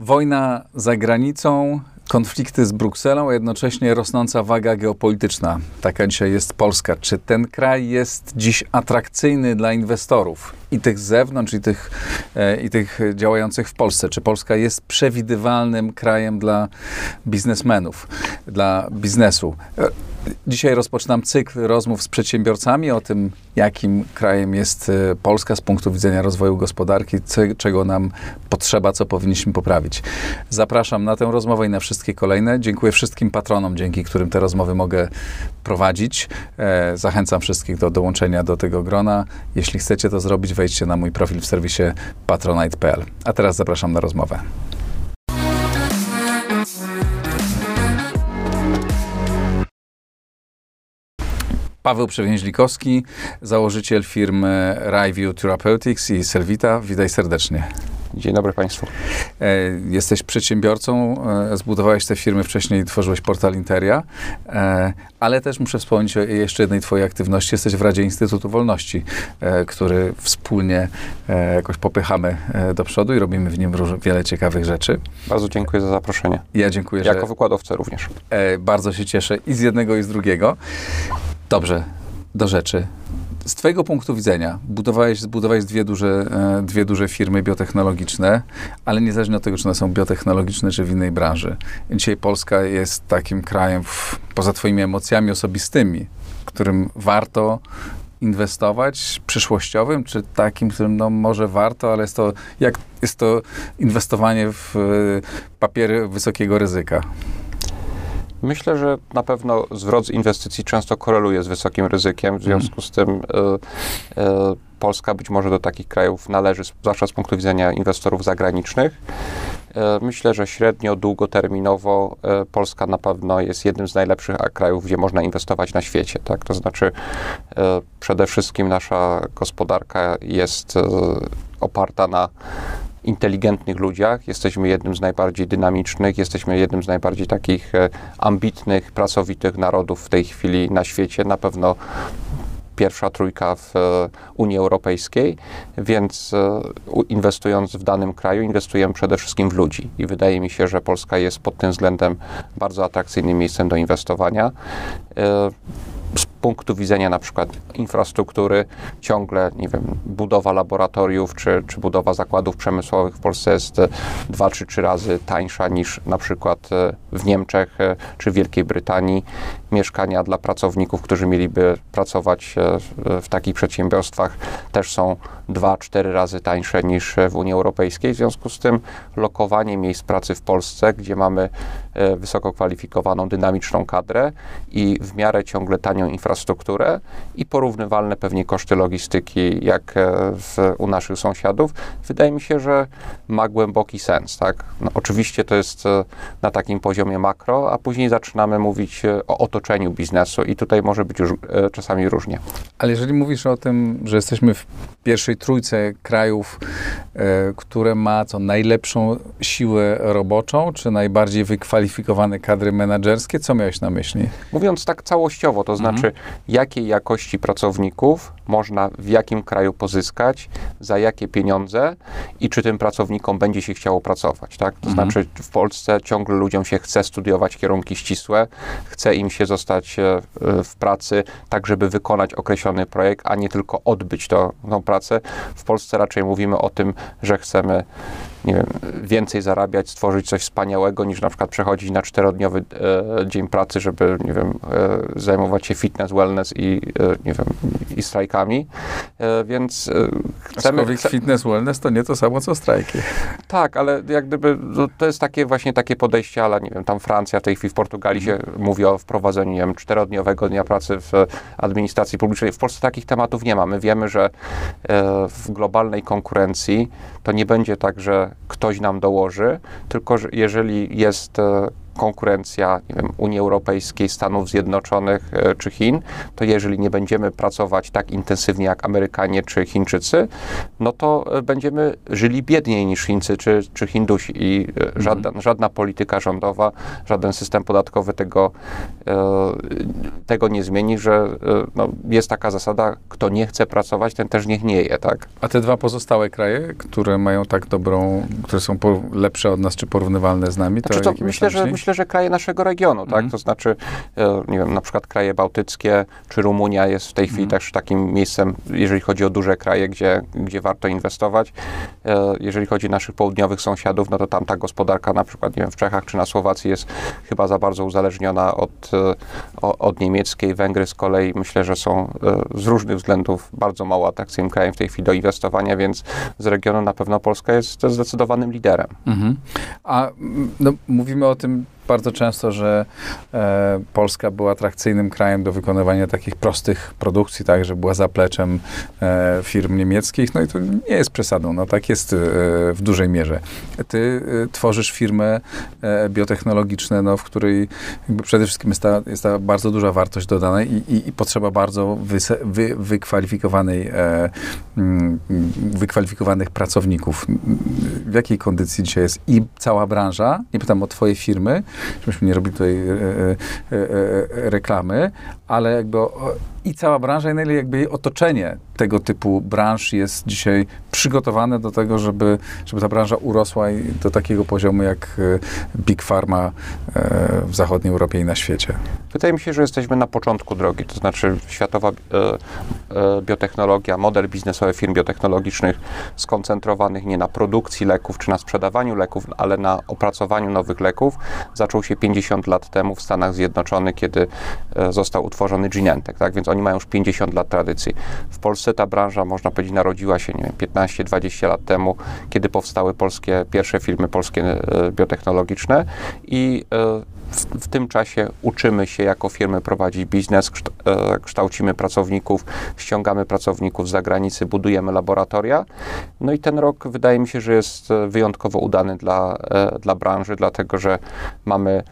Wojna za granicą, konflikty z Brukselą, a jednocześnie rosnąca waga geopolityczna. Taka dzisiaj jest Polska. Czy ten kraj jest dziś atrakcyjny dla inwestorów? I tych z zewnątrz, i tych, e, i tych działających w Polsce. Czy Polska jest przewidywalnym krajem dla biznesmenów, dla biznesu? Dzisiaj rozpoczynam cykl rozmów z przedsiębiorcami o tym, jakim krajem jest e, Polska z punktu widzenia rozwoju gospodarki, czego nam potrzeba, co powinniśmy poprawić. Zapraszam na tę rozmowę i na wszystkie kolejne. Dziękuję wszystkim patronom, dzięki którym te rozmowy mogę prowadzić. E, zachęcam wszystkich do dołączenia do tego grona. Jeśli chcecie to zrobić, wejdźcie na mój profil w serwisie patronite.pl. A teraz zapraszam na rozmowę. Paweł Przewięźlikowski, założyciel firmy Riview Therapeutics i Selvita. Witaj serdecznie. Dzień dobry Państwu. E, jesteś przedsiębiorcą, e, zbudowałeś te firmy wcześniej, tworzyłeś portal Interia, e, ale też muszę wspomnieć o jeszcze jednej Twojej aktywności. Jesteś w Radzie Instytutu Wolności, który wspólnie jakoś popychamy do przodu i robimy w nim wiele ciekawych rzeczy. Bardzo dziękuję za zaproszenie. Ja dziękuję. Jako że... wykładowca również. Bardzo się cieszę i z jednego i z drugiego. Dobrze, do rzeczy. Z Twojego punktu widzenia budowałeś, zbudowałeś dwie duże, e, dwie duże firmy biotechnologiczne, ale niezależnie od tego, czy one są biotechnologiczne, czy w innej branży. Dzisiaj Polska jest takim krajem, w, poza Twoimi emocjami osobistymi, którym warto inwestować, przyszłościowym, czy takim, którym no, może warto, ale jest to, jak, jest to inwestowanie w e, papiery wysokiego ryzyka? Myślę, że na pewno zwrot inwestycji często koreluje z wysokim ryzykiem, w związku z tym y, y, Polska być może do takich krajów należy, zwłaszcza z punktu widzenia inwestorów zagranicznych. Myślę, że średnio, długoterminowo Polska na pewno jest jednym z najlepszych krajów, gdzie można inwestować na świecie. Tak? To znaczy, przede wszystkim nasza gospodarka jest oparta na inteligentnych ludziach, jesteśmy jednym z najbardziej dynamicznych, jesteśmy jednym z najbardziej takich e, ambitnych, pracowitych narodów w tej chwili na świecie. Na pewno pierwsza trójka w e, Unii Europejskiej, więc e, inwestując w danym kraju, inwestujemy przede wszystkim w ludzi. I wydaje mi się, że Polska jest pod tym względem bardzo atrakcyjnym miejscem do inwestowania punktu widzenia na przykład infrastruktury ciągle, nie wiem, budowa laboratoriów czy, czy budowa zakładów przemysłowych w Polsce jest e, dwa czy trzy razy tańsza niż na przykład e, w Niemczech e, czy Wielkiej Brytanii. Mieszkania dla pracowników, którzy mieliby pracować w takich przedsiębiorstwach też są dwa, cztery razy tańsze niż w Unii Europejskiej. W związku z tym lokowanie miejsc pracy w Polsce, gdzie mamy wysoko kwalifikowaną, dynamiczną kadrę i w miarę ciągle tanią infrastrukturę, infrastrukturę i porównywalne pewnie koszty logistyki jak e, w, u naszych sąsiadów, wydaje mi się, że ma głęboki sens. Tak? No, oczywiście to jest e, na takim poziomie makro, a później zaczynamy mówić e, o otoczeniu biznesu i tutaj może być już czasami różnie. Ale jeżeli mówisz o tym, że jesteśmy w pierwszej trójce krajów, które ma co najlepszą siłę roboczą, czy najbardziej wykwalifikowane kadry menedżerskie, co miałeś na myśli? Mówiąc tak całościowo, to znaczy mhm jakiej jakości pracowników można w jakim kraju pozyskać, za jakie pieniądze i czy tym pracownikom będzie się chciało pracować. Tak? To mhm. znaczy w Polsce ciągle ludziom się chce studiować kierunki ścisłe, chce im się zostać e, w pracy tak, żeby wykonać określony projekt, a nie tylko odbyć to, tą pracę. W Polsce raczej mówimy o tym, że chcemy nie wiem, więcej zarabiać, stworzyć coś wspaniałego, niż na przykład przechodzić na czterodniowy e, dzień pracy, żeby, nie wiem, e, zajmować się fitness, wellness i, e, nie wiem, i strajkami, e, więc e, chcemy... Chce... fitness, wellness to nie to samo, co strajki. Tak, ale jak gdyby, no, to jest takie właśnie takie podejście, ale nie wiem, tam Francja, w tej chwili w Portugalii się mm. mówi o wprowadzeniu, nie wiem, czterodniowego dnia pracy w administracji publicznej. W Polsce takich tematów nie ma. My wiemy, że e, w globalnej konkurencji to nie będzie tak, że ktoś nam dołoży, tylko że jeżeli jest konkurencja nie wiem, Unii Europejskiej, Stanów Zjednoczonych e, czy Chin, to jeżeli nie będziemy pracować tak intensywnie jak Amerykanie czy Chińczycy, no to e, będziemy żyli biedniej niż Chińcy czy, czy Hindusi i e, żadna, mhm. żadna polityka rządowa, żaden system podatkowy tego, tego nie zmieni, że no, jest taka zasada, kto nie chce pracować, ten też niech nie je, tak? A te dwa pozostałe kraje, które mają tak dobrą, które są lepsze od nas, czy porównywalne z nami, to, znaczy, to myślę, że, myślę, że kraje naszego regionu, tak? Mm. To znaczy, e, nie wiem, na przykład kraje bałtyckie, czy Rumunia jest w tej chwili mm. też takim miejscem, jeżeli chodzi o duże kraje, gdzie, gdzie warto inwestować. E, jeżeli chodzi o naszych południowych sąsiadów, no to tam ta gospodarka na przykład, nie wiem, w Czechach czy na Słowacji jest chyba za bardzo uzależniona od, e, od niemieckiej. Węgry z kolei myślę, że są z różnych względów bardzo mało atrakcyjnym krajem w tej chwili do inwestowania, więc z regionu na pewno Polska jest zdecydowanym liderem. Mhm. A no, mówimy o tym bardzo często, że e, Polska była atrakcyjnym krajem do wykonywania takich prostych produkcji, tak, że była zapleczem e, firm niemieckich, no i to nie jest przesadą, no tak jest e, w dużej mierze. Ty e, tworzysz firmę e, biotechnologiczne, no, w której przede wszystkim jest ta, jest ta bardzo duża wartość dodana i, i, i potrzeba bardzo wy, wykwalifikowanej, e, mm, wykwalifikowanych pracowników. W jakiej kondycji dzisiaj jest i cała branża, nie pytam o twoje firmy, żebyśmy nie robili tutaj e, e, e, reklamy, ale jakby i cała branża, i jakby jej otoczenie tego typu branż jest dzisiaj przygotowane do tego, żeby, żeby ta branża urosła do takiego poziomu jak Big Pharma w zachodniej Europie i na świecie. Wydaje mi się, że jesteśmy na początku drogi, to znaczy światowa biotechnologia, model biznesowy firm biotechnologicznych skoncentrowanych nie na produkcji leków czy na sprzedawaniu leków, ale na opracowaniu nowych leków zaczął się 50 lat temu w Stanach Zjednoczonych, kiedy e, został utworzony Genentech, tak? Więc oni mają już 50 lat tradycji. W Polsce ta branża, można powiedzieć, narodziła się, nie wiem, 15-20 lat temu, kiedy powstały polskie, pierwsze firmy polskie e, biotechnologiczne i e, w, w, tym czasie uczymy się jako firmy prowadzić biznes, kształcimy pracowników, ściągamy pracowników z zagranicy, budujemy laboratoria. No i ten rok wydaje mi się, że jest wyjątkowo udany dla, dla branży, dlatego że mamy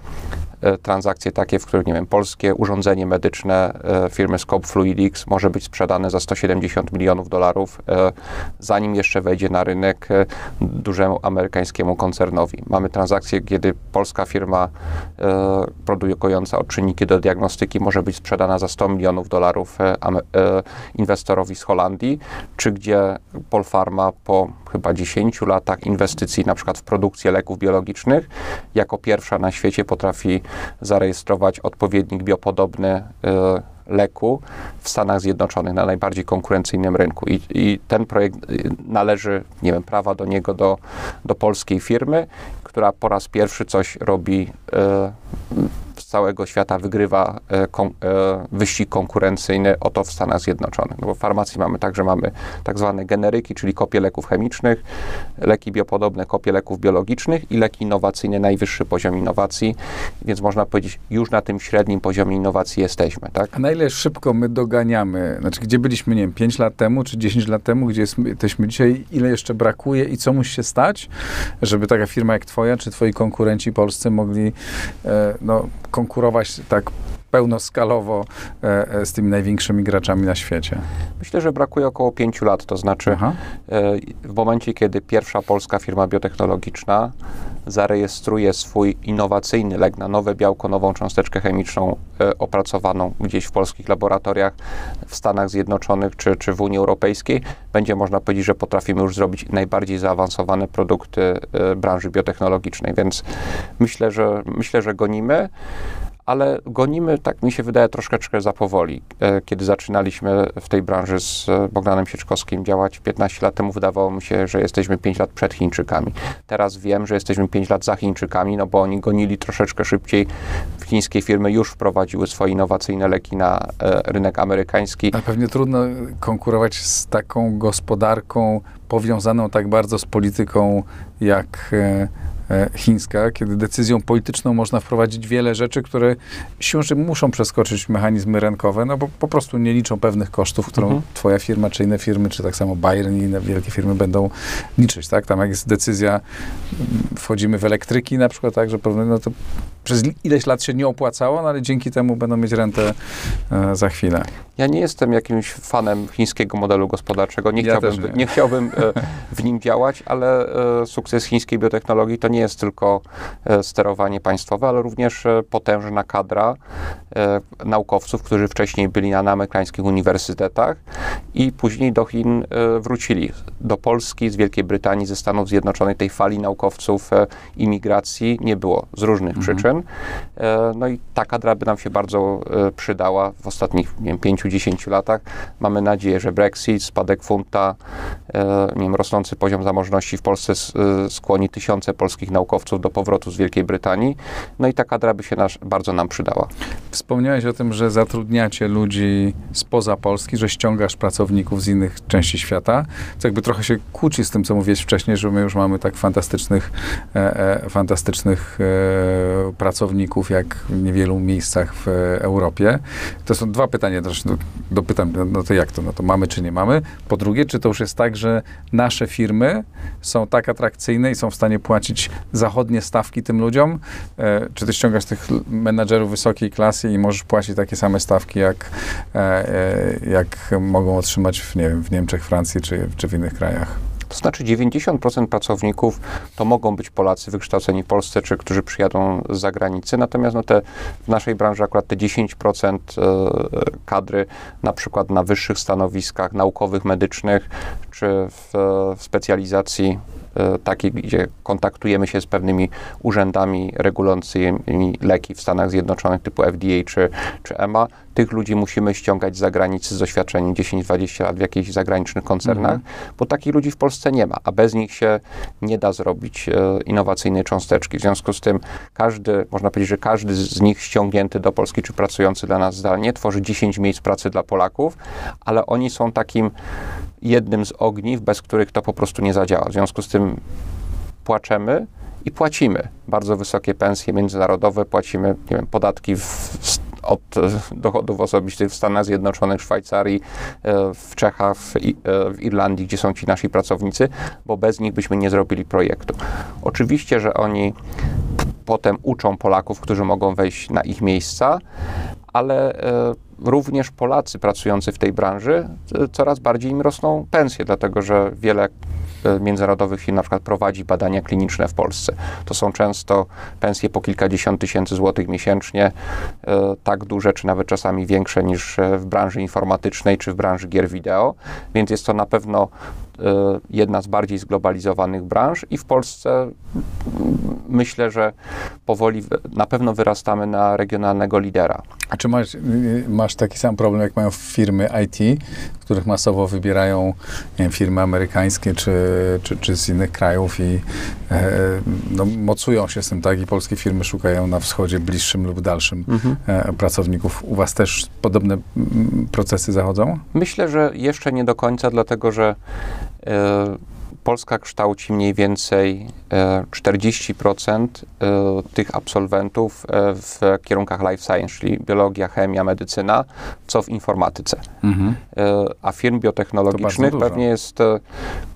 E, transakcje takie, w których, nie wiem, polskie urządzenie medyczne e, firmy Scope Fluidics może być sprzedane za 170 milionów dolarów, e, zanim jeszcze wejdzie na rynek dużemu amerykańskiemu koncernowi. Mamy transakcje, kiedy polska firma produkująca odczynniki do diagnostyki może być sprzedana za 100 milionów dolarów inwestorowi z Holandii, czy gdzie Polpharma po chyba 10 latach inwestycji na przykład w produkcję leków biologicznych, jako pierwsza na świecie potrafi zarejestrować odpowiednik biopodobny e, leku w Stanach Zjednoczonych na najbardziej konkurencyjnym rynku. I, I, ten projekt e, należy, nie wiem, prawa do niego do, do polskiej firmy, która po raz pierwszy coś robi e, całego świata wygrywa e, kon, e, wyścig konkurencyjny o to w Stanach Zjednoczonych. No bo w farmacji mamy także mamy tak zwane generyki, czyli kopie leków chemicznych, leki biopodobne, kopie leków biologicznych i leki innowacyjne, najwyższy poziom innowacji, więc można powiedzieć, już na tym średnim poziomie innowacji jesteśmy. Tak? A na ile szybko my doganiamy? Znaczy, gdzie byliśmy, nie wiem, 5 lat temu czy 10 lat temu, gdzie jesteśmy dzisiaj, ile jeszcze brakuje i co musi się stać, żeby taka firma jak twoja, czy twoi konkurenci polscy mogli e, no, konkurować tak pełnoskalowo e, e, z tymi największymi graczami na świecie? Myślę, że brakuje około pięciu lat, to znaczy Aha. E, w momencie, kiedy pierwsza polska firma biotechnologiczna zarejestruje swój innowacyjny lek na nowe białko, nową cząsteczkę chemiczną opracowaną gdzieś w polskich laboratoriach w Stanach Zjednoczonych czy, czy w Unii Europejskiej, będzie można powiedzieć, że potrafimy już zrobić najbardziej zaawansowane produkty branży biotechnologicznej, więc myślę, że myślę, że gonimy ale gonimy, tak mi się wydaje, troszeczkę za powoli. E, kiedy zaczynaliśmy w tej branży z Bogdanem Sieczkowskim działać 15 lat temu, wydawało mi się, że jesteśmy 5 lat przed Chińczykami. Teraz wiem, że jesteśmy 5 lat za Chińczykami, no bo oni gonili troszeczkę szybciej. Chińskie firmy już wprowadziły swoje innowacyjne leki na e, rynek amerykański. A pewnie trudno konkurować z taką gospodarką powiązaną tak bardzo z polityką jak e, E, chińska, kiedy decyzją polityczną można wprowadzić wiele rzeczy, które siłą rzeczy muszą przeskoczyć mechanizmy rynkowe, no bo po prostu nie liczą pewnych kosztów, którą mhm. twoja firma, czy inne firmy, czy tak samo Bayern i inne wielkie firmy będą liczyć, tak? Tam jak jest decyzja, wchodzimy w elektryki na przykład, tak, że no to przez ileś lat się nie opłacało, no ale dzięki temu będą mieć rentę e, za chwilę. Ja nie jestem jakimś fanem chińskiego modelu gospodarczego. Nie Ja chciałbym, nie. nie. chciałbym e, w nim działać, ale e, sukces chińskiej biotechnologii to nie jest tylko e, sterowanie państwowe, ale również e, potężna kadra e, naukowców, którzy wcześniej byli na amerykańskich uniwersytetach i później do Chin wrócili. Do Polski, z Wielkiej Brytanii, ze Stanów Zjednoczonych tej fali naukowców imigracji nie było z różnych przyczyn. E, No i ta kadra by nam się bardzo e, przydała w ostatnich nie wiem, 5-10 latach. Mamy nadzieję, że Brexit, spadek funta, e, nie wiem, rosnący poziom zamożności w Polsce skłoni tysiące polskich naukowców do powrotu z Wielkiej Brytanii. No i ta kadra by się nasz, bardzo nam przydała. Wspomniałeś o tym, że zatrudniacie ludzi spoza Polski, że ściągasz pracowników z innych części świata, co jakby trochę się kłóci z tym, co mówiłeś wcześniej, że my już mamy tak fantastycznych, e, e, fantastycznych e, pracowników, jak w niewielu miejscach w Europie. To są dwa pytania, dopytam, no, to jak to, no to mamy czy nie mamy? Po drugie, czy to już jest tak, że nasze firmy są tak atrakcyjne i są w stanie płacić zachodnie stawki tym ludziom? E, czy ty ściągasz tych menadżerów wysokiej klasy i możesz płacić takie same stawki, jak, e, e, jak mogą otrzymać w, nie wiem, w Niemczech, Francji czy, czy w innych krajach? To znaczy 90% pracowników to mogą być Polacy wykształceni w Polsce, czy którzy przyjadą z zagranicy, natomiast no te, w naszej branży akurat te 10% e, kadry na przykład na wyższych stanowiskach naukowych, medycznych, czy w, w specjalizacji e, takiej, gdzie kontaktujemy się z pewnymi urzędami regulującymi leki w Stanach Zjednoczonych typu FDA czy, czy EMA, tych ludzi musimy ściągać z zagranicy z doświadczeniem 10-20 lat w jakichś zagranicznych koncernach, bo takich ludzi w Polsce nie ma, a bez nich się nie da zrobić e, innowacyjnej cząsteczki. W związku z tym każdy, można powiedzieć, że każdy z nich ściągnięty do Polski czy pracujący dla nas zdalnie tworzy 10 miejsc pracy dla Polaków, ale oni są takim jednym z ogniw, bez których to po prostu nie zadziała. W związku z tym płaczemy i płacimy bardzo wysokie pensje międzynarodowe, płacimy nie wiem, podatki w, w, od e, dochodów osobistych w Stanach Zjednoczonych, Szwajcarii, e, w Czechach, e, w Irlandii, gdzie są ci nasi pracownicy, bo bez nich byśmy nie zrobili projektu. Oczywiście, że oni potem uczą Polaków, którzy mogą wejść na ich miejsca, ale również Polacy pracujący w tej branży coraz bardziej im rosną pensje, dlatego że wiele międzynarodowych firm na przykład prowadzi badania kliniczne w Polsce. To są często pensje po kilkadziesiąt tysięcy złotych miesięcznie, e, tak duże czy nawet czasami większe niż e, w branży informatycznej czy w branży gier wideo, więc jest to na pewno e, jedna z bardziej zglobalizowanych branż i w Polsce mm, myślę, że powoli na pewno wyrastamy na regionalnego lidera. A czy masz, y, masz taki sam problem, jak mają firmy IT, których masowo wybierają wiem, firmy amerykańskie czy, czy, czy z innych krajów i e, no, mocują się z tym, tak? I polskie firmy szukają na wschodzie bliższym lub dalszym e, pracowników. U was też podobne mm, procesy zachodzą? Myślę, że jeszcze nie do końca, dlatego że e, Polska kształci mniej więcej e, 40% e, tych absolwentów e, w kierunkach life science, czyli biologia, chemia, medycyna, co w informatyce. Mhm. E, a firm biotechnologicznych pewnie jest e,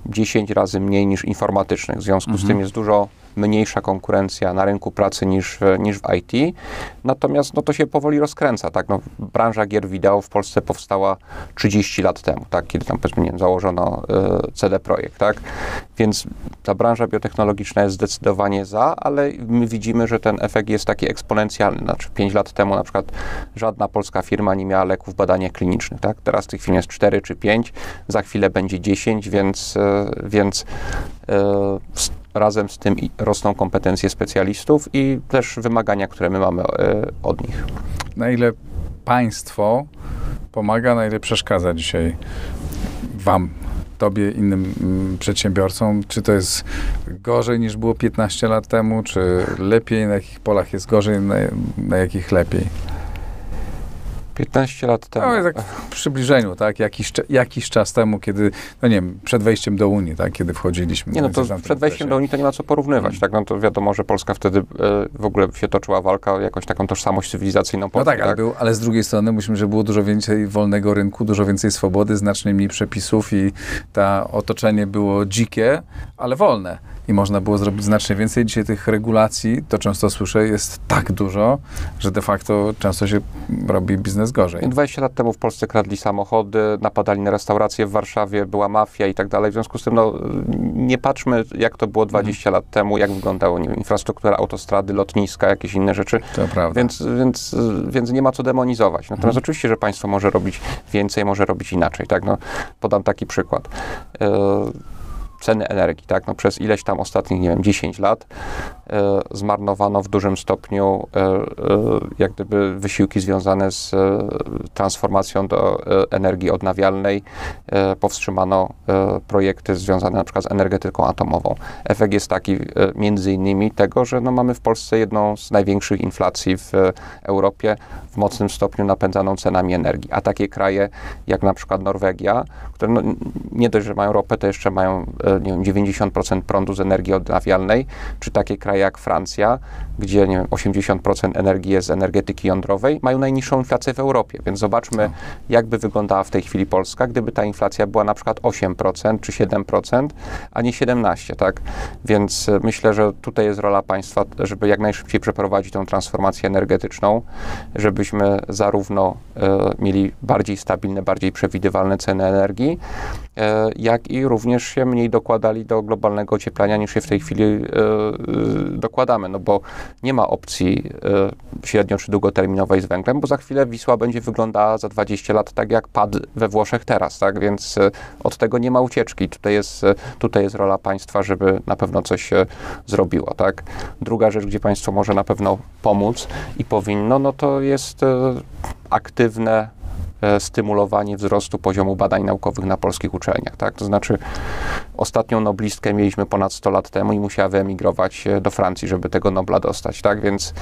10 razy mniej niż informatycznych. W związku z tym jest dużo mniejsza konkurencja na rynku pracy niż, e, niż w IT. Natomiast no, to się powoli rozkręca. Tak? No, branża gier wideo w Polsce powstała 30 lat temu, tak? kiedy tam powiedzmy, nie założono e, CD Projekt. Tak? Więc ta branża biotechnologiczna jest zdecydowanie za, ale my widzimy, że ten efekt jest taki eksponencjalny. Znaczy 5 lat temu na przykład żadna polska firma nie miała leków w badaniach klinicznych. Tak? Teraz tych firm jest 4 czy 5, za chwilę będzie 10, więc, e, więc z- razem z tym rosną kompetencje specjalistów i też wymagania, które my mamy e, od nich. Na ile państwo pomaga, na ile przeszkadza dzisiaj wam, tobie, innym mm, przedsiębiorcom? Czy to jest gorzej niż było 15 lat temu, czy lepiej, na jakich polach jest gorzej, na, na jakich lepiej? 15 lat temu. No, tak w przybliżeniu, tak? Jakiś, jakiś czas temu, kiedy, no nie wiem, przed wejściem do Unii, tak? Kiedy wchodziliśmy. Nie, no to przed wejściem do. Unii to nie ma co porównywać, tak? No to wiadomo, że Polska wtedy e, w ogóle się toczyła walka o jakąś taką tożsamość cywilizacyjną No Polski, tak, ale, był, ale z drugiej strony myślę, że było dużo więcej wolnego rynku, dużo więcej swobody, znacznie mniej przepisów i to otoczenie było dzikie, ale wolne. I można było zrobić znacznie więcej. Dzisiaj tych regulacji, to często słyszę, jest tak dużo, że de facto często się robi biznes gorzej. 20 lat temu w Polsce kradli samochody, napadali na restauracje w Warszawie, była mafia i tak dalej. W związku z tym no, nie patrzmy, jak to było 20 lat temu, jak wiem, infrastruktura, autostrady, lotniska, jakieś inne rzeczy. To prawda. Więc, więc, więc nie ma co demonizować. Natomiast Mhm. oczywiście, że państwo może robić więcej, może robić inaczej. Tak? No, podam taki przykład. E, ceny energii, tak? No, przez ileś tam ostatnich, nie wiem, 10 lat zmarnowano w dużym stopniu e, e, jak gdyby wysiłki związane z e, transformacją do e, energii odnawialnej. E, powstrzymano e, projekty związane na przykład z energetyką atomową. Efekt jest taki e, między innymi tego, że no, mamy w Polsce jedną z największych inflacji w e, Europie, w mocnym stopniu napędzaną cenami energii. A takie kraje jak na przykład Norwegia, które no, nie dość, że mają ropę, to jeszcze mają e, nie wiem, 90% prądu z energii odnawialnej, czy takie kraje jak Francja, gdzie nie wiem, 80% energii jest z energetyki jądrowej, mają najniższą inflację w Europie. Więc zobaczmy, jak by wyglądała w tej chwili Polska, gdyby ta inflacja była na przykład 8% czy 7%, a nie 17%, tak? Więc e, myślę, że tutaj jest rola państwa, żeby jak najszybciej przeprowadzić tą transformację energetyczną, żebyśmy zarówno e, mieli bardziej stabilne, bardziej przewidywalne ceny energii, e, jak i również się mniej dokładali do globalnego ocieplenia niż się w tej chwili e, dokładamy, no bo nie ma opcji e, średnio czy długoterminowej z węglem, bo za chwilę Wisła będzie wyglądała za 20 lat tak jak pad we Włoszech teraz, tak, więc e, od tego nie ma ucieczki. Tutaj jest, e, tutaj jest rola państwa, żeby na pewno coś się zrobiło, tak. Druga rzecz, gdzie państwo może na pewno pomóc i powinno, no to jest aktywne stymulowanie wzrostu poziomu badań naukowych na polskich uczelniach. Tak? To znaczy, ostatnią noblistkę mieliśmy ponad 100 lat temu i musiała wyemigrować e, do Francji, żeby tego Nobla dostać. Tak? Więc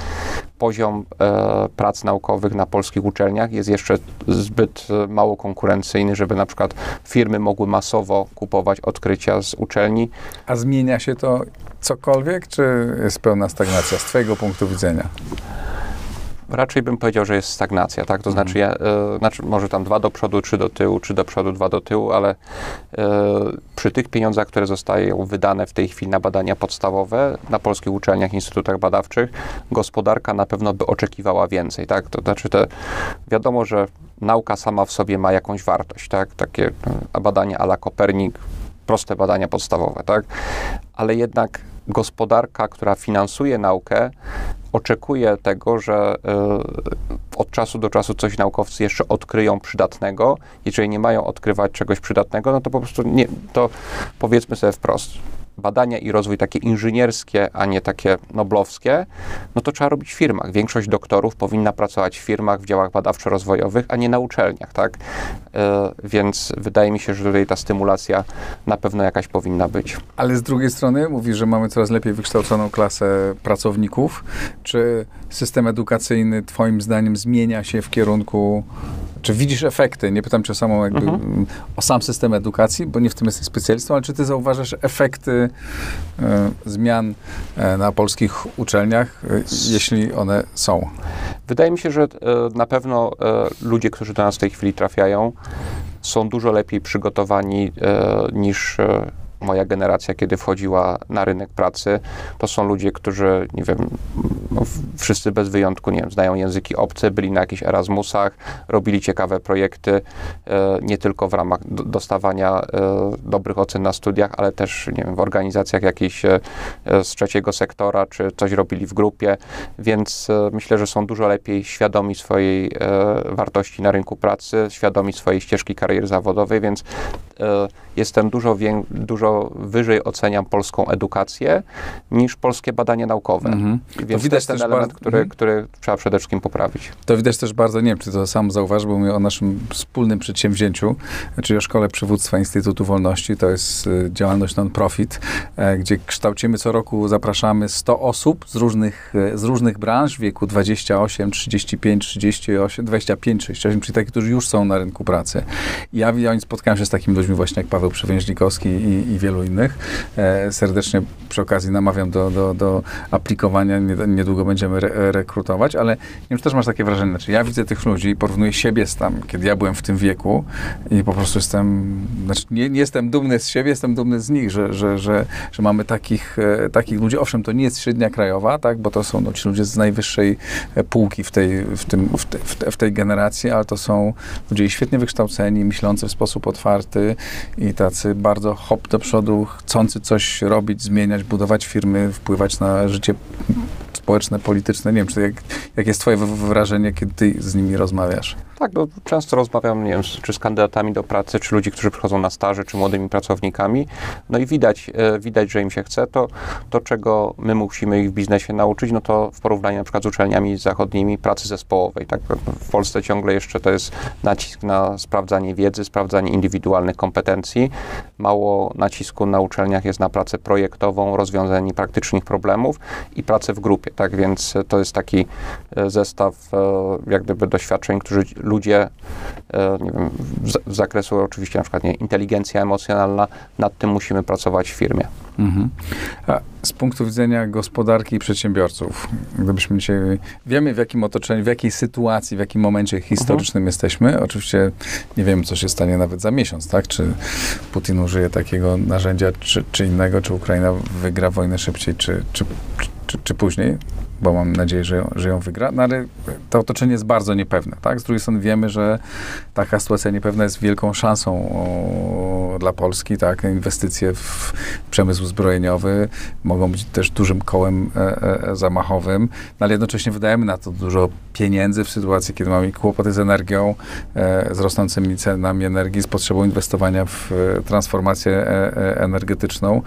poziom e, prac naukowych na polskich uczelniach jest jeszcze zbyt e, mało konkurencyjny, żeby na przykład firmy mogły masowo kupować odkrycia z uczelni. A zmienia się to cokolwiek, czy jest pełna stagnacja z Twojego punktu widzenia? Raczej bym powiedział, że jest stagnacja, tak? To znaczy, ja, e, znaczy, może tam dwa do przodu, trzy do tyłu, trzy do przodu, dwa do tyłu, ale e, przy tych pieniądzach, które zostają wydane w tej chwili na badania podstawowe na polskich uczelniach, instytutach badawczych, gospodarka na pewno by oczekiwała więcej, tak? To znaczy, te, wiadomo, że nauka sama w sobie ma jakąś wartość, tak? Takie e, badania ala Kopernik, proste badania podstawowe, tak? Ale jednak gospodarka, która finansuje naukę, oczekuje tego, że y, od czasu do czasu coś naukowcy jeszcze odkryją przydatnego. Jeżeli nie mają odkrywać czegoś przydatnego, no to po prostu nie, to powiedzmy sobie wprost. Badania i rozwój takie inżynierskie, a nie takie noblowskie, no to trzeba robić w firmach. Większość doktorów powinna pracować w firmach, w działach badawczo-rozwojowych, a nie na uczelniach, tak? Y, więc wydaje mi się, że tutaj ta stymulacja na pewno jakaś powinna być. Ale z drugiej strony mówisz, że mamy coraz lepiej wykształconą klasę pracowników. Czy system edukacyjny Twoim zdaniem zmienia się w kierunku, czy widzisz efekty? Nie pytam Cię o samą jakby, Mhm. o sam system edukacji, bo nie w tym jesteś specjalistą, ale czy Ty zauważasz efekty e, zmian e, na polskich uczelniach, e, jeśli one są? Wydaje mi się, że na pewno ludzie, którzy do nas w tej chwili trafiają, są dużo lepiej przygotowani niż moja generacja, kiedy wchodziła na rynek pracy. To są ludzie, którzy, nie wiem, no, wszyscy bez wyjątku, nie wiem, znają języki obce, byli na jakichś Erasmusach, robili ciekawe projekty, e, nie tylko w ramach do, dostawania e, dobrych ocen na studiach, ale też, nie wiem, w organizacjach jakichś e, z trzeciego sektora, czy coś robili w grupie, więc myślę, że są dużo lepiej świadomi swojej wartości na rynku pracy, świadomi swojej ścieżki kariery zawodowej, więc jestem dużo, wię- dużo wyżej oceniam polską edukację niż polskie badania naukowe. Mhm. Więc to widać jest ten też element, bardzo- który, mhm. który trzeba przede wszystkim poprawić. To widać też bardzo, nie wiem, czy to sam zauważył, bo mówię o naszym wspólnym przedsięwzięciu, czyli o Szkole Przywództwa Instytutu Wolności. To jest y, działalność non-profit, e, gdzie kształcimy co roku, zapraszamy 100 osób z różnych, e, z różnych branż w wieku 28, 35, 38, 25, 38, czyli takich, którzy już są na rynku pracy. Ja, ja spotkałem się z takimi ludźmi właśnie jak Paweł Przewięźnikowski i, i wielu innych. E, serdecznie przy okazji namawiam do, do, do aplikowania, niedługo będziemy re, rekrutować, ale nie wiem, czy też masz takie wrażenie, znaczy ja widzę tych ludzi i porównuję siebie z tam, kiedy ja byłem w tym wieku i po prostu jestem, znaczy nie, nie jestem dumny z siebie, jestem dumny z nich, że, że, że, że mamy takich, e, takich ludzi. Owszem, to nie jest średnia krajowa, tak, bo to są no, ci ludzie z najwyższej e, półki w tej, w, tym, w, te, w, te, w tej generacji, ale to są ludzie świetnie wykształceni, myślący w sposób otwarty i tacy bardzo hop do przodu, chcący coś robić, zmieniać, budować firmy, wpływać na życie społeczne, polityczne. Nie wiem, czy jak, jak jest twoje wrażenie, kiedy ty z nimi rozmawiasz? Tak, no, często rozmawiam, nie wiem, czy z kandydatami do pracy, czy ludzi, którzy przychodzą na staże, czy młodymi pracownikami. No i widać, e, widać, że im się chce. To, to, czego my musimy ich w biznesie nauczyć, no to w porównaniu na przykład z uczelniami zachodnimi pracy zespołowej. Tak? W Polsce ciągle jeszcze to jest nacisk na sprawdzanie wiedzy, sprawdzanie indywidualnych kompetencji. Mało nacisku na uczelniach jest na pracę projektową, rozwiązanie praktycznych problemów i pracę w grupie. Tak więc to jest taki e, zestaw e, jak gdyby doświadczeń, którzy ludzie, e, nie wiem, z, z zakresu oczywiście na przykład nie, inteligencja emocjonalna, nad tym musimy pracować w firmie. Mhm. A z punktu widzenia gospodarki i przedsiębiorców, gdybyśmy dzisiaj, wiemy w jakim otoczeniu, w jakiej sytuacji, w jakim momencie historycznym mhm. jesteśmy. Oczywiście nie wiemy, co się stanie nawet za miesiąc, tak? Czy Putin użyje takiego narzędzia, czy, czy innego, czy Ukraina wygra wojnę szybciej, czy, czy, czy, czy później bo mam nadzieję, że ją, że ją wygra, no ale to otoczenie jest bardzo niepewne, tak? Z drugiej strony wiemy, że taka sytuacja niepewna jest wielką szansą o, dla Polski, tak? Inwestycje w przemysł zbrojeniowy mogą być też dużym kołem e, e, zamachowym, no ale jednocześnie wydajemy na to dużo pieniędzy w sytuacji, kiedy mamy kłopoty z energią, e, z rosnącymi cenami energii, z potrzebą inwestowania w e, transformację e, e, energetyczną,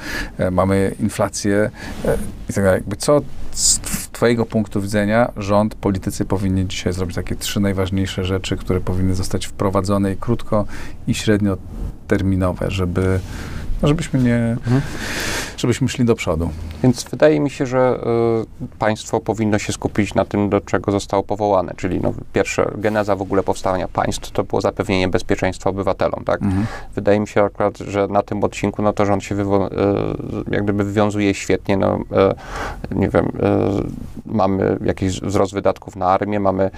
mamy inflację i tak dalej. Jakby co z Twojego punktu widzenia rząd, politycy powinni dzisiaj zrobić takie trzy najważniejsze rzeczy, które powinny zostać wprowadzone i krótko i średnioterminowe, żeby żebyśmy nie, mhm. żebyśmy szli do przodu. Więc wydaje mi się, że y, państwo powinno się skupić na tym, do czego zostało powołane, czyli no, pierwsze, geneza w ogóle powstania państw to było zapewnienie bezpieczeństwa obywatelom, tak? Mhm. Wydaje mi się akurat, że na tym odcinku, no to rząd się wywo- y, jak gdyby wywiązuje świetnie, no, y, nie wiem, y, mamy jakiś wzrost wydatków na armię, mamy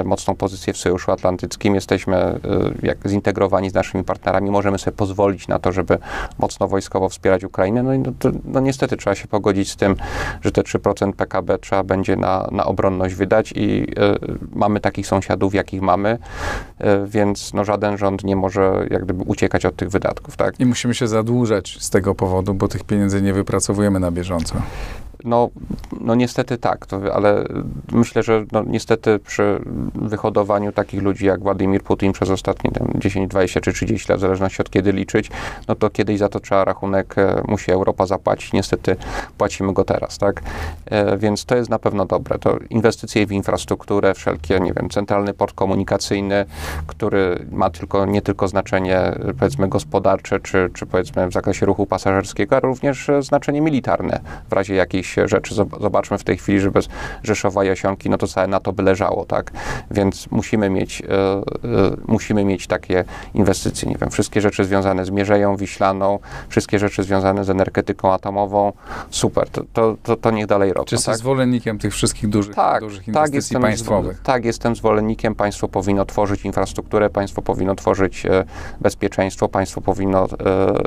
y, mocną pozycję w Sojuszu Atlantyckim, jesteśmy y, jak zintegrowani z naszymi partnerami, możemy sobie pozwolić na to, żeby mocno wojskowo wspierać Ukrainę. No i no, to, no niestety trzeba się pogodzić z tym, że te 3% PKB trzeba będzie na, na obronność wydać i y, mamy takich sąsiadów, jakich mamy, y, więc no, żaden rząd nie może jak gdyby uciekać od tych wydatków. Tak? I musimy się zadłużać z tego powodu, bo tych pieniędzy nie wypracowujemy na bieżąco. No, no niestety tak, to, ale myślę, że no, niestety przy wyhodowaniu takich ludzi jak Władimir Putin przez ostatnie tam, 10, 20 czy 30 lat, w zależności od kiedy liczyć, no to kiedyś za to trzeba rachunek, e, musi Europa zapłacić. Niestety płacimy go teraz, tak? E, więc to jest na pewno dobre. To inwestycje w infrastrukturę, wszelkie, nie wiem, centralny port komunikacyjny, który ma tylko, nie tylko znaczenie, powiedzmy, gospodarcze, czy, czy powiedzmy w zakresie ruchu pasażerskiego, ale również znaczenie militarne w razie jakiejś jakichś rzeczy. Zobaczmy w tej chwili, że bez Rzeszowa Jasionki, no to całe NATO by leżało, tak? Więc musimy mieć, e, e, musimy mieć takie inwestycje. Nie wiem, wszystkie rzeczy związane z Mierzeją Wiślaną, wszystkie rzeczy związane z energetyką atomową, super, to, to, to, to niech dalej robią. Czy jesteś tak? zwolennikiem tych wszystkich dużych, tak, dużych tak, inwestycji tak, jestem, państwowych? Tak, jestem zwolennikiem. Państwo powinno tworzyć infrastrukturę, państwo powinno tworzyć e, bezpieczeństwo, państwo powinno e,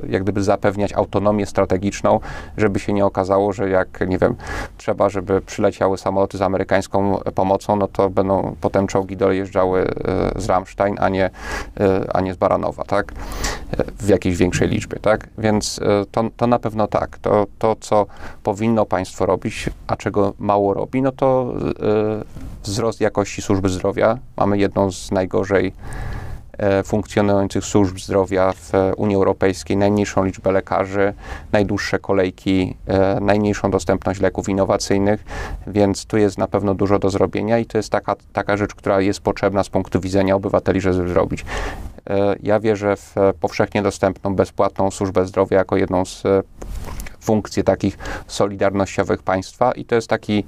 jak gdyby zapewniać autonomię strategiczną, żeby się nie okazało, że jak nie wiem, trzeba, żeby przyleciały samoloty z amerykańską pomocą, no to będą potem czołgi dojeżdżały e, z Ramstein, a nie, e, a nie z Baranowa, tak? W jakiejś większej liczbie, tak? Więc e, to, to na pewno tak. To, to, co powinno państwo robić, a czego mało robi, no to wzrost jakości służby zdrowia. Mamy jedną z najgorzej E, funkcjonujących służb zdrowia w Unii Europejskiej, najmniejszą liczbę lekarzy, najdłuższe kolejki, e, najmniejszą dostępność leków innowacyjnych, więc tu jest na pewno dużo do zrobienia i to jest taka, taka rzecz, która jest potrzebna z punktu widzenia obywateli, żeby zrobić. E, ja wierzę w powszechnie dostępną, bezpłatną służbę zdrowia jako jedną z funkcje takich solidarnościowych państwa i to jest taki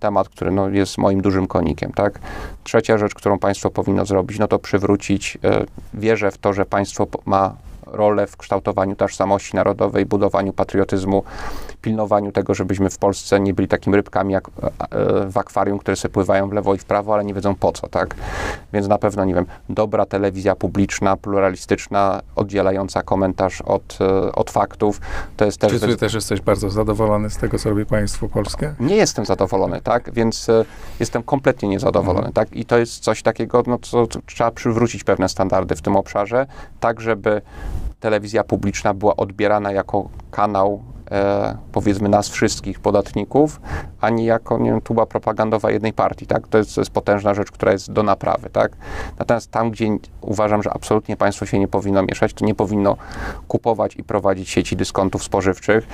temat, który no, jest moim dużym konikiem. Tak? Trzecia rzecz, którą państwo powinno zrobić, no to przywrócić e, wierzę w to, że państwo ma rolę w kształtowaniu tożsamości narodowej, budowaniu patriotyzmu, pilnowaniu tego, żebyśmy w Polsce nie byli takimi rybkami jak w akwarium, które sobie pływają w lewo i w prawo, ale nie wiedzą po co, tak? Więc na pewno, nie wiem, dobra telewizja publiczna, pluralistyczna, oddzielająca komentarz od, od faktów, to jest też... Czy ty też jesteś bardzo zadowolony z tego, co robi państwo polskie? Nie jestem zadowolony, tak? Więc jestem kompletnie niezadowolony, mhm. tak? I to jest coś takiego, no, co, co trzeba przywrócić pewne standardy w tym obszarze, tak żeby telewizja publiczna była odbierana jako kanał e, powiedzmy nas wszystkich podatników, ani jako nie wiem, tuba propagandowa jednej partii. Tak? To, jest, to jest potężna rzecz, która jest do naprawy. Tak? Natomiast tam, gdzie uważam, że absolutnie państwo się nie powinno mieszać, to nie powinno kupować i prowadzić sieci dyskontów spożywczych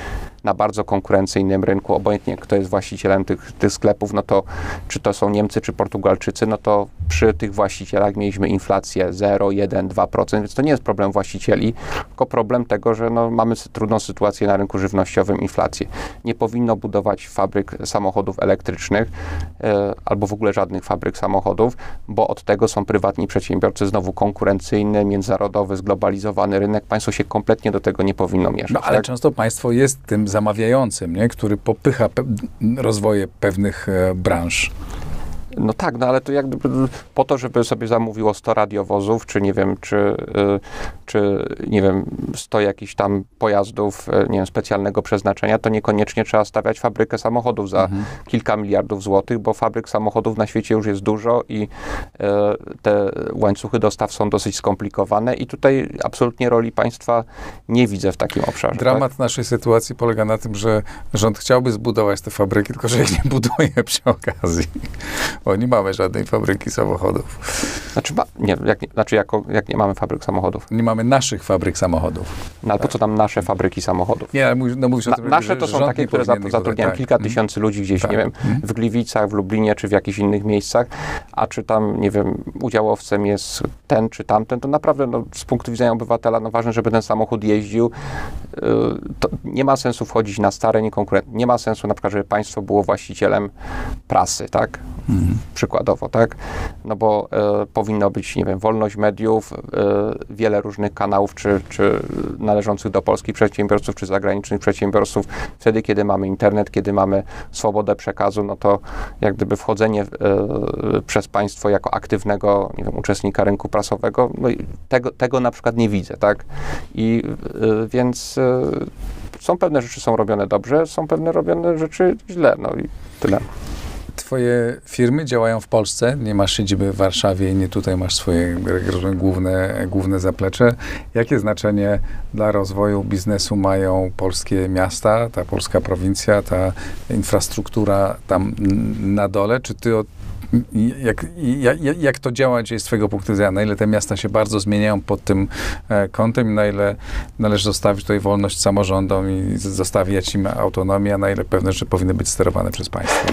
na bardzo konkurencyjnym rynku, obojętnie kto jest właścicielem tych, tych sklepów, no to czy to są Niemcy, czy Portugalczycy, no to przy tych właścicielach mieliśmy inflację 0, 1, 2%, więc to nie jest problem właścicieli, tylko problem tego, że no, mamy trudną sytuację na rynku żywnościowym, inflację. Nie powinno budować fabryk samochodów elektrycznych e, albo w ogóle żadnych fabryk samochodów, bo od tego są prywatni przedsiębiorcy, znowu konkurencyjny, międzynarodowy, zglobalizowany rynek. Państwo się kompletnie do tego nie powinno mieszać. No, ale tak? często państwo jest tym zamawiającym, nie? który popycha pe rozwoje pewnych e, branż. No tak, no ale to jakby po to, żeby sobie zamówiło 100 radiowozów, czy nie wiem, czy, y, czy nie wiem, 100 jakichś tam pojazdów, y, nie wiem, specjalnego przeznaczenia, to niekoniecznie trzeba stawiać fabrykę samochodów za mhm. kilka miliardów złotych, bo fabryk samochodów na świecie już jest dużo i y, te łańcuchy dostaw są dosyć skomplikowane i tutaj absolutnie roli państwa nie widzę w takim obszarze. Dramat tak? naszej sytuacji polega na tym, że rząd chciałby zbudować te fabryki, tylko że ich nie buduje przy okazji bo nie mamy żadnej fabryki samochodów. Znaczy, ma, nie, jak, znaczy jako, jak nie mamy fabryk samochodów? Nie mamy naszych fabryk samochodów. No ale po co tam nasze fabryki samochodów? Nie, no mówisz o tym, Na, Nasze to są takie, które zatrudniają tak. kilka mhm. tysięcy ludzi gdzieś, tak. nie wiem, mhm. w Gliwicach, w Lublinie, czy w jakichś innych miejscach, a czy tam, nie wiem, udziałowcem jest ten czy tamten, to naprawdę no, z punktu widzenia obywatela, no ważne, żeby ten samochód jeździł. Yy, to nie ma sensu wchodzić na stare, niekonkurentne. Nie ma sensu na przykład, żeby państwo było właścicielem prasy, tak? Mhm przykładowo, tak? No bo e, powinno być, nie wiem, wolność mediów, e, wiele różnych kanałów, czy, czy należących do polskich przedsiębiorców, czy zagranicznych przedsiębiorców. Wtedy, kiedy mamy internet, kiedy mamy swobodę przekazu, no to jak gdyby wchodzenie e, przez państwo jako aktywnego, nie wiem, uczestnika rynku prasowego, no tego, tego na przykład nie widzę, tak? I e, więc e, są pewne rzeczy są robione dobrze, są pewne robione rzeczy źle, no i tyle twoje firmy działają w Polsce, nie masz siedziby w Warszawie nie tutaj masz swoje główne, główne zaplecze. Jakie znaczenie dla rozwoju biznesu mają polskie miasta, ta polska prowincja, ta infrastruktura tam na dole? Czy ty od jak, jak, jak to działa dzisiaj z twojego punktu widzenia? Na ile te miasta się bardzo zmieniają pod tym e, kątem na ile należy zostawić tutaj wolność samorządom i zostawiać im autonomię, a na ile pewne rzeczy powinny być sterowane przez państwo?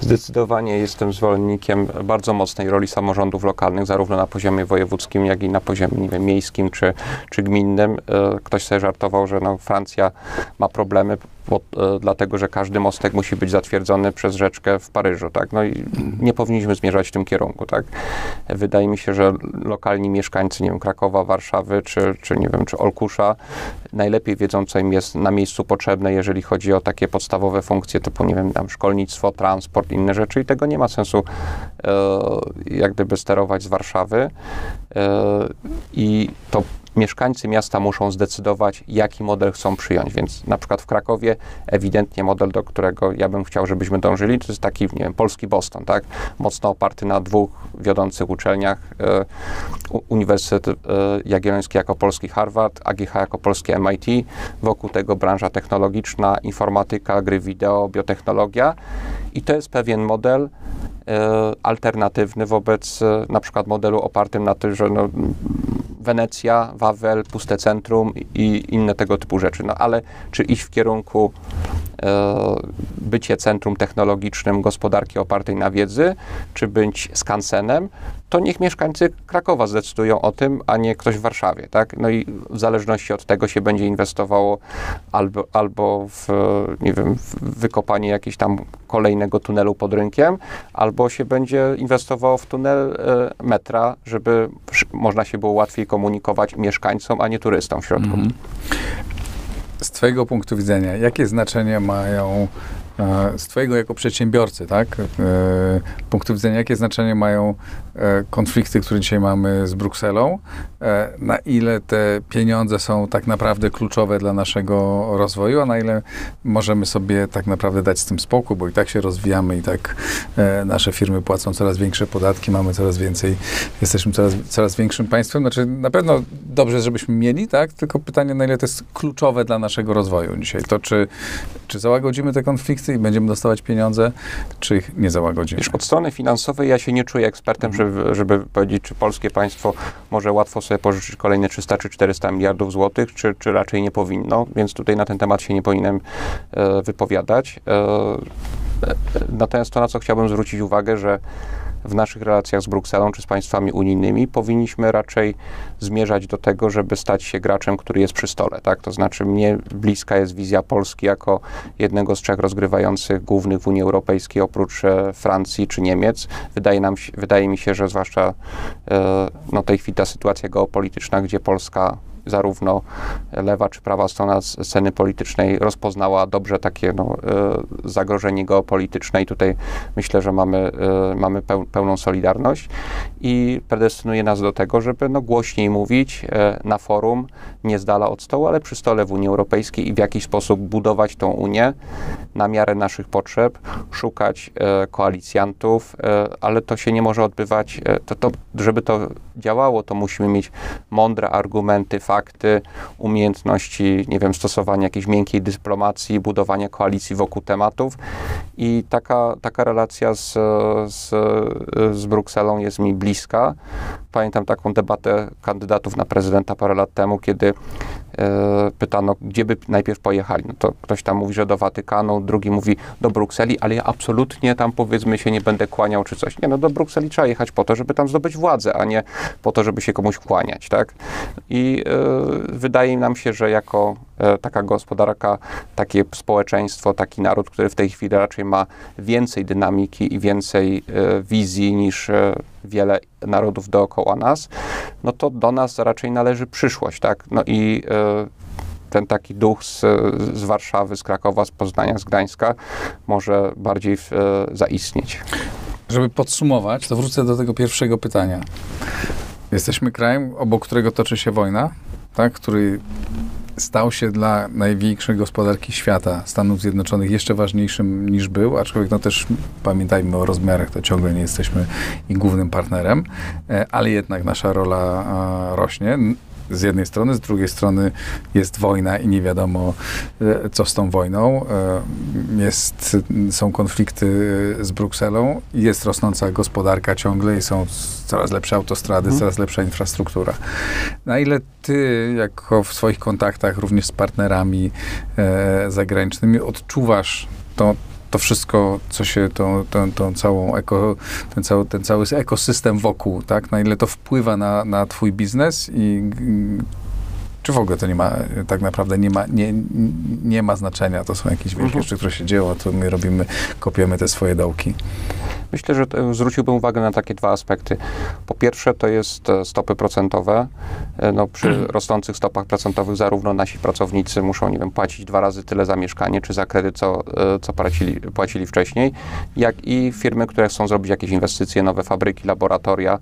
Zdecydowanie jestem zwolennikiem bardzo mocnej roli samorządów lokalnych, zarówno na poziomie wojewódzkim, jak i na poziomie nie wiem, miejskim czy, czy gminnym. E, ktoś sobie żartował, że no, Francja ma problemy bo, e, dlatego, że każdy mostek musi być zatwierdzony przez rzeczkę w Paryżu, tak? No i nie powinniśmy zmierzać w tym kierunku, tak? Wydaje mi się, że lokalni mieszkańcy, nie wiem, Krakowa, Warszawy, czy, czy nie wiem, czy Olkusza, najlepiej wiedzą, co im jest na miejscu potrzebne, jeżeli chodzi o takie podstawowe funkcje, typu, nie wiem, tam szkolnictwo, transport, inne rzeczy i tego nie ma sensu e, jak gdyby sterować z Warszawy e, i to mieszkańcy miasta muszą zdecydować, jaki model chcą przyjąć. Więc na przykład w Krakowie ewidentnie model, do którego ja bym chciał, żebyśmy dążyli, to jest taki, nie wiem, polski Boston, tak? Mocno oparty na dwóch wiodących uczelniach. E, Uniwersytet e, Jagielloński jako polski Harvard, AGH jako polski MIT. Wokół tego branża technologiczna, informatyka, gry wideo, biotechnologia. I to jest pewien model, e, alternatywny wobec e, na przykład modelu opartym na tym, że no, Wenecja, Wawel, puste centrum i inne tego typu rzeczy. No ale czy iść w kierunku bycie centrum technologicznym gospodarki opartej na wiedzy, czy być skansenem, to niech mieszkańcy Krakowa zdecydują o tym, a nie ktoś w Warszawie, tak? No i w zależności od tego się będzie inwestowało albo, albo w, nie wiem, w wykopanie jakiegoś tam kolejnego tunelu pod rynkiem, albo się będzie inwestowało w tunel e, metra, żeby można się było łatwiej komunikować mieszkańcom, a nie turystom w środku. Mhm. Z Twojego punktu widzenia, jakie znaczenie mają z Twojego jako przedsiębiorcy, tak, e, punktu widzenia, jakie znaczenie mają e, konflikty, które dzisiaj mamy z Brukselą, e, na ile te pieniądze są tak naprawdę kluczowe dla naszego rozwoju, a na ile możemy sobie tak naprawdę dać z tym spokój, bo i tak się rozwijamy, i tak nasze firmy płacą coraz większe podatki, mamy coraz więcej, jesteśmy coraz, coraz większym państwem. Znaczy, na pewno dobrze, żebyśmy mieli, tak, tylko pytanie, na ile to jest kluczowe dla naszego rozwoju dzisiaj. To, czy, czy załagodzimy te konflikty, i będziemy dostawać pieniądze, czy ich nie załagodzimy? Już od strony finansowej ja się nie czuję ekspertem, mhm. żeby, żeby powiedzieć, czy polskie państwo może łatwo sobie pożyczyć kolejne 300 czy 400 miliardów złotych, czy, czy raczej nie powinno, więc tutaj na ten temat się nie powinienem e, wypowiadać. E, e natomiast to, na co chciałbym zwrócić uwagę, że w naszych relacjach z Brukselą czy z państwami unijnymi powinniśmy raczej zmierzać do tego, żeby stać się graczem, który jest przy stole. Tak? To znaczy mnie bliska jest wizja Polski jako jednego z trzech rozgrywających głównych w Unii Europejskiej oprócz e, Francji czy Niemiec. Wydaje, nam, wydaje mi się, że zwłaszcza e, no, tej chwili ta sytuacja geopolityczna, gdzie Polska zarówno lewa czy prawa strona sceny politycznej rozpoznała dobrze takie no, e, zagrożenie geopolityczne i tutaj myślę, że mamy, e, mamy pełną solidarność. I predestynuje nas do tego, żeby no, głośniej mówić e, na forum, nie z dala od stołu, ale przy stole w Unii Europejskiej i w jakiś sposób budować tą Unię na miarę naszych potrzeb, szukać koalicjantów, ale to się nie może odbywać, to, to, żeby to działało, to musimy mieć mądre argumenty, fakty, fakty, umiejętności, nie wiem, stosowania jakiejś miękkiej dyplomacji, budowania koalicji wokół tematów. I taka, taka relacja z, z, z Brukselą jest mi bliska. Pamiętam taką debatę kandydatów na prezydenta parę lat temu, kiedy pytano, gdzie by najpierw pojechali. No to ktoś tam mówi, że do Watykanu, drugi mówi do Brukseli, ale ja absolutnie tam powiedzmy się nie będę kłaniał czy coś. Nie, no do Brukseli trzeba jechać po to, żeby tam zdobyć władzę, a nie po to, żeby się komuś kłaniać, tak? I e, wydaje nam się, że jako e, taka gospodarka, takie społeczeństwo, taki naród, który w tej chwili raczej ma więcej dynamiki i więcej e, wizji niż e, wiele narodów dookoła nas, no to do nas raczej należy przyszłość, tak? No i e, ten taki duch z, z, Warszawy, z Krakowa, z Poznania, z Gdańska może bardziej w, zaistnieć. Żeby podsumować, to wrócę do tego pierwszego pytania. Jesteśmy krajem, obok którego toczy się wojna, tak, który stał się dla największej gospodarki świata, Stanów Zjednoczonych, jeszcze ważniejszym niż był, aczkolwiek no też pamiętajmy o rozmiarach, to ciągle nie jesteśmy ich głównym partnerem, e, ale jednak nasza rola rośnie z jednej strony, z drugiej strony jest wojna i nie wiadomo, e, co z tą wojną. E, jest, są konflikty z Brukselą, jest rosnąca gospodarka ciągle i są coraz lepsze autostrady, hmm. coraz lepsza infrastruktura. Na ile ty, jako w swoich kontaktach również z partnerami e, zagranicznymi, odczuwasz to, to wszystko, co się, tą, tą, tą całą eko, ten, cały, ten cały ekosystem wokół, tak? Na ile to wpływa na, na twój biznes i czy w ogóle to nie ma, tak naprawdę nie ma, nie, nie ma znaczenia. To są jakieś wielkie mhm. rzeczy, które się dzieją, to my robimy, kopiemy te swoje dołki. Myślę, że zwróciłbym uwagę na takie dwa aspekty. Po pierwsze, to jest e, stopy procentowe. E, no, przy mhm. rosnących stopach procentowych zarówno nasi pracownicy muszą, nie wiem, płacić dwa razy tyle za mieszkanie czy za kredyt, co, e, co płacili, płacili wcześniej, jak i firmy, które chcą zrobić jakieś inwestycje, nowe fabryki, laboratoria,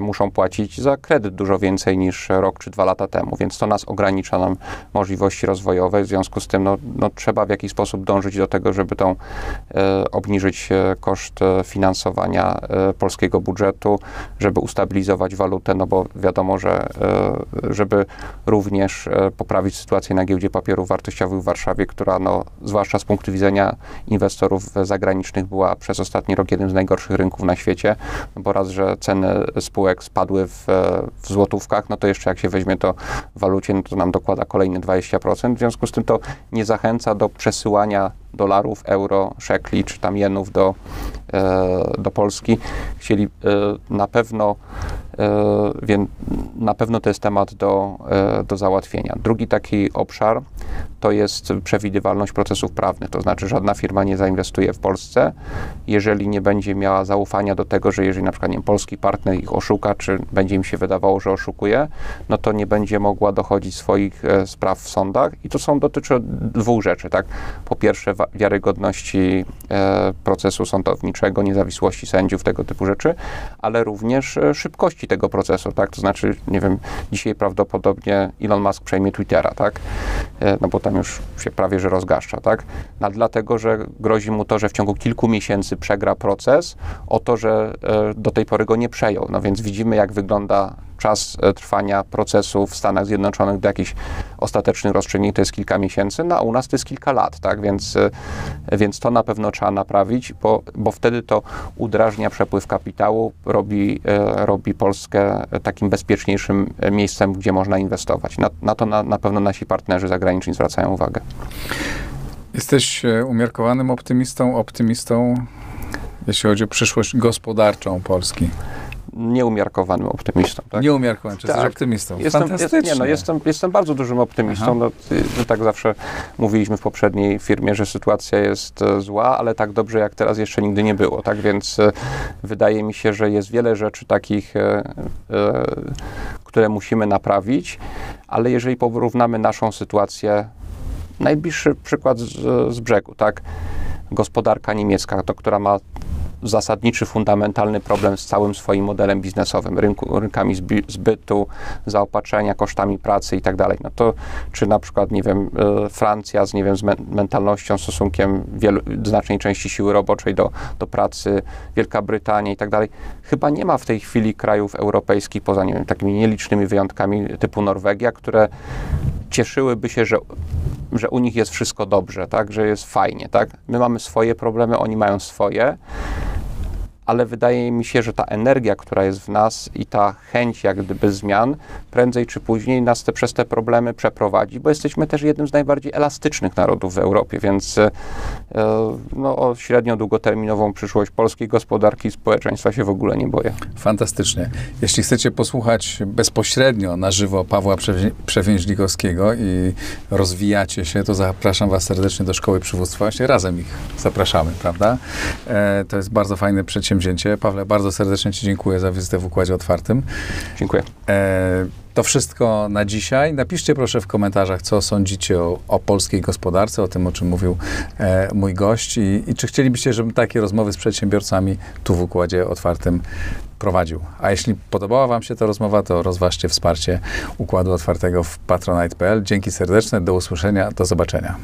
muszą płacić za kredyt dużo więcej niż rok czy dwa lata temu, więc to nas ogranicza nam możliwości rozwojowe. W związku z tym no, no trzeba w jakiś sposób dążyć do tego, żeby tą, obniżyć koszt finansowania e, polskiego budżetu, żeby ustabilizować walutę, no bo wiadomo, że żeby również poprawić sytuację na giełdzie papierów wartościowych w Warszawie, która no, zwłaszcza z punktu widzenia inwestorów zagranicznych była przez ostatni rok jednym z najgorszych rynków na świecie, no bo raz, że ceny spółek spadły w, w złotówkach, no to jeszcze jak się weźmie to w walucie, no to nam dokłada kolejne 20%. W związku z tym to nie zachęca do przesyłania dolarów, euro, szekli czy tam jenów do, e, do Polski. Chcieli e, na pewno E, więc na pewno to jest temat do, do załatwienia. Drugi taki obszar to jest przewidywalność procesów prawnych, to znaczy żadna firma nie zainwestuje w Polsce, jeżeli nie będzie miała zaufania do tego, że jeżeli na przykład nie, polski partner ich oszuka, czy będzie im się wydawało, że oszukuje, no to nie będzie mogła dochodzić swoich spraw w sądach i to są dotyczy dwóch rzeczy, tak? Po pierwsze wiarygodności procesu sądowniczego, niezawisłości sędziów, tego typu rzeczy, ale również szybkości tego procesu, tak? To znaczy, nie wiem, dzisiaj prawdopodobnie Elon Musk przejmie Twittera, tak? E, no bo tam już się prawie, że rozgaszcza, tak? No, dlatego, że grozi mu to, że w ciągu kilku miesięcy przegra proces o to, że e, do tej pory go nie przejął. No więc widzimy, jak wygląda czas e, trwania procesu w Stanach Zjednoczonych do jakichś ostatecznych rozstrzygnięć to jest kilka miesięcy, no a u nas to jest kilka lat, tak? Więc, e, więc to na pewno trzeba naprawić, bo, bo wtedy to udrażnia przepływ kapitału, robi, e, robi Polskę takim bezpieczniejszym miejscem, gdzie można inwestować. Na, na to na, na pewno nasi partnerzy zagraniczni zwracają uwagę. Jesteś umiarkowanym optymistą, optymistą, jeśli chodzi o przyszłość gospodarczą Polski nieumiarkowanym optymistą. Tak? Nieumiarkowanym, czy tak. jesteś optymistą. Jestem, jest, nie, no, jestem, jestem bardzo dużym optymistą. No, tak zawsze mówiliśmy w poprzedniej firmie, że sytuacja jest e, zła, ale tak dobrze jak teraz jeszcze nigdy nie było. Tak więc e, wydaje mi się, że jest wiele rzeczy takich, e, które musimy naprawić, ale jeżeli porównamy naszą sytuację, najbliższy przykład z, z brzegu, tak? Gospodarka niemiecka, to, która ma zasadniczy, fundamentalny problem z całym swoim modelem biznesowym, rynku, rynkami zbytu, zaopatrzenia, kosztami pracy i tak dalej. No to czy na przykład, nie wiem, e, Francja z, nie wiem, z mentalnością, stosunkiem wielu, znacznej części siły roboczej do, do pracy, Wielka Brytania i tak dalej, chyba nie ma w tej chwili krajów europejskich, poza, nie wiem, takimi nielicznymi wyjątkami typu Norwegia, które cieszyłyby się, że że u nich jest wszystko dobrze, tak, że jest fajnie, tak. My mamy swoje problemy, oni mają swoje ale wydaje mi się, że ta energia, która jest w nas i ta chęć jak gdyby zmian, prędzej czy później nas te, przez te problemy przeprowadzi, bo jesteśmy też jednym z najbardziej elastycznych narodów w Europie, więc e, no, o średnio długoterminową przyszłość polskiej gospodarki i społeczeństwa się w ogóle nie boję. Fantastycznie. Jeśli chcecie posłuchać bezpośrednio na żywo Pawła Przewięźlikowskiego i rozwijacie się, to zapraszam Was serdecznie do Szkoły Przywództwa. Właśnie razem ich zapraszamy, prawda? E, to jest bardzo fajne przedsięwzięcie przedsięwzięcie. Pawle, bardzo serdecznie Ci dziękuję za wizytę w Układzie Otwartym. Dziękuję. E, to wszystko na dzisiaj. Napiszcie proszę w komentarzach, co sądzicie o, o polskiej gospodarce, o tym, o czym mówił e, mój gość i, i czy chcielibyście, żebym takie rozmowy z przedsiębiorcami tu w Układzie Otwartym prowadził. A jeśli podobała Wam się ta rozmowa, to rozważcie wsparcie Układu Otwartego w patronite.pl. Dzięki serdeczne, do usłyszenia, do zobaczenia.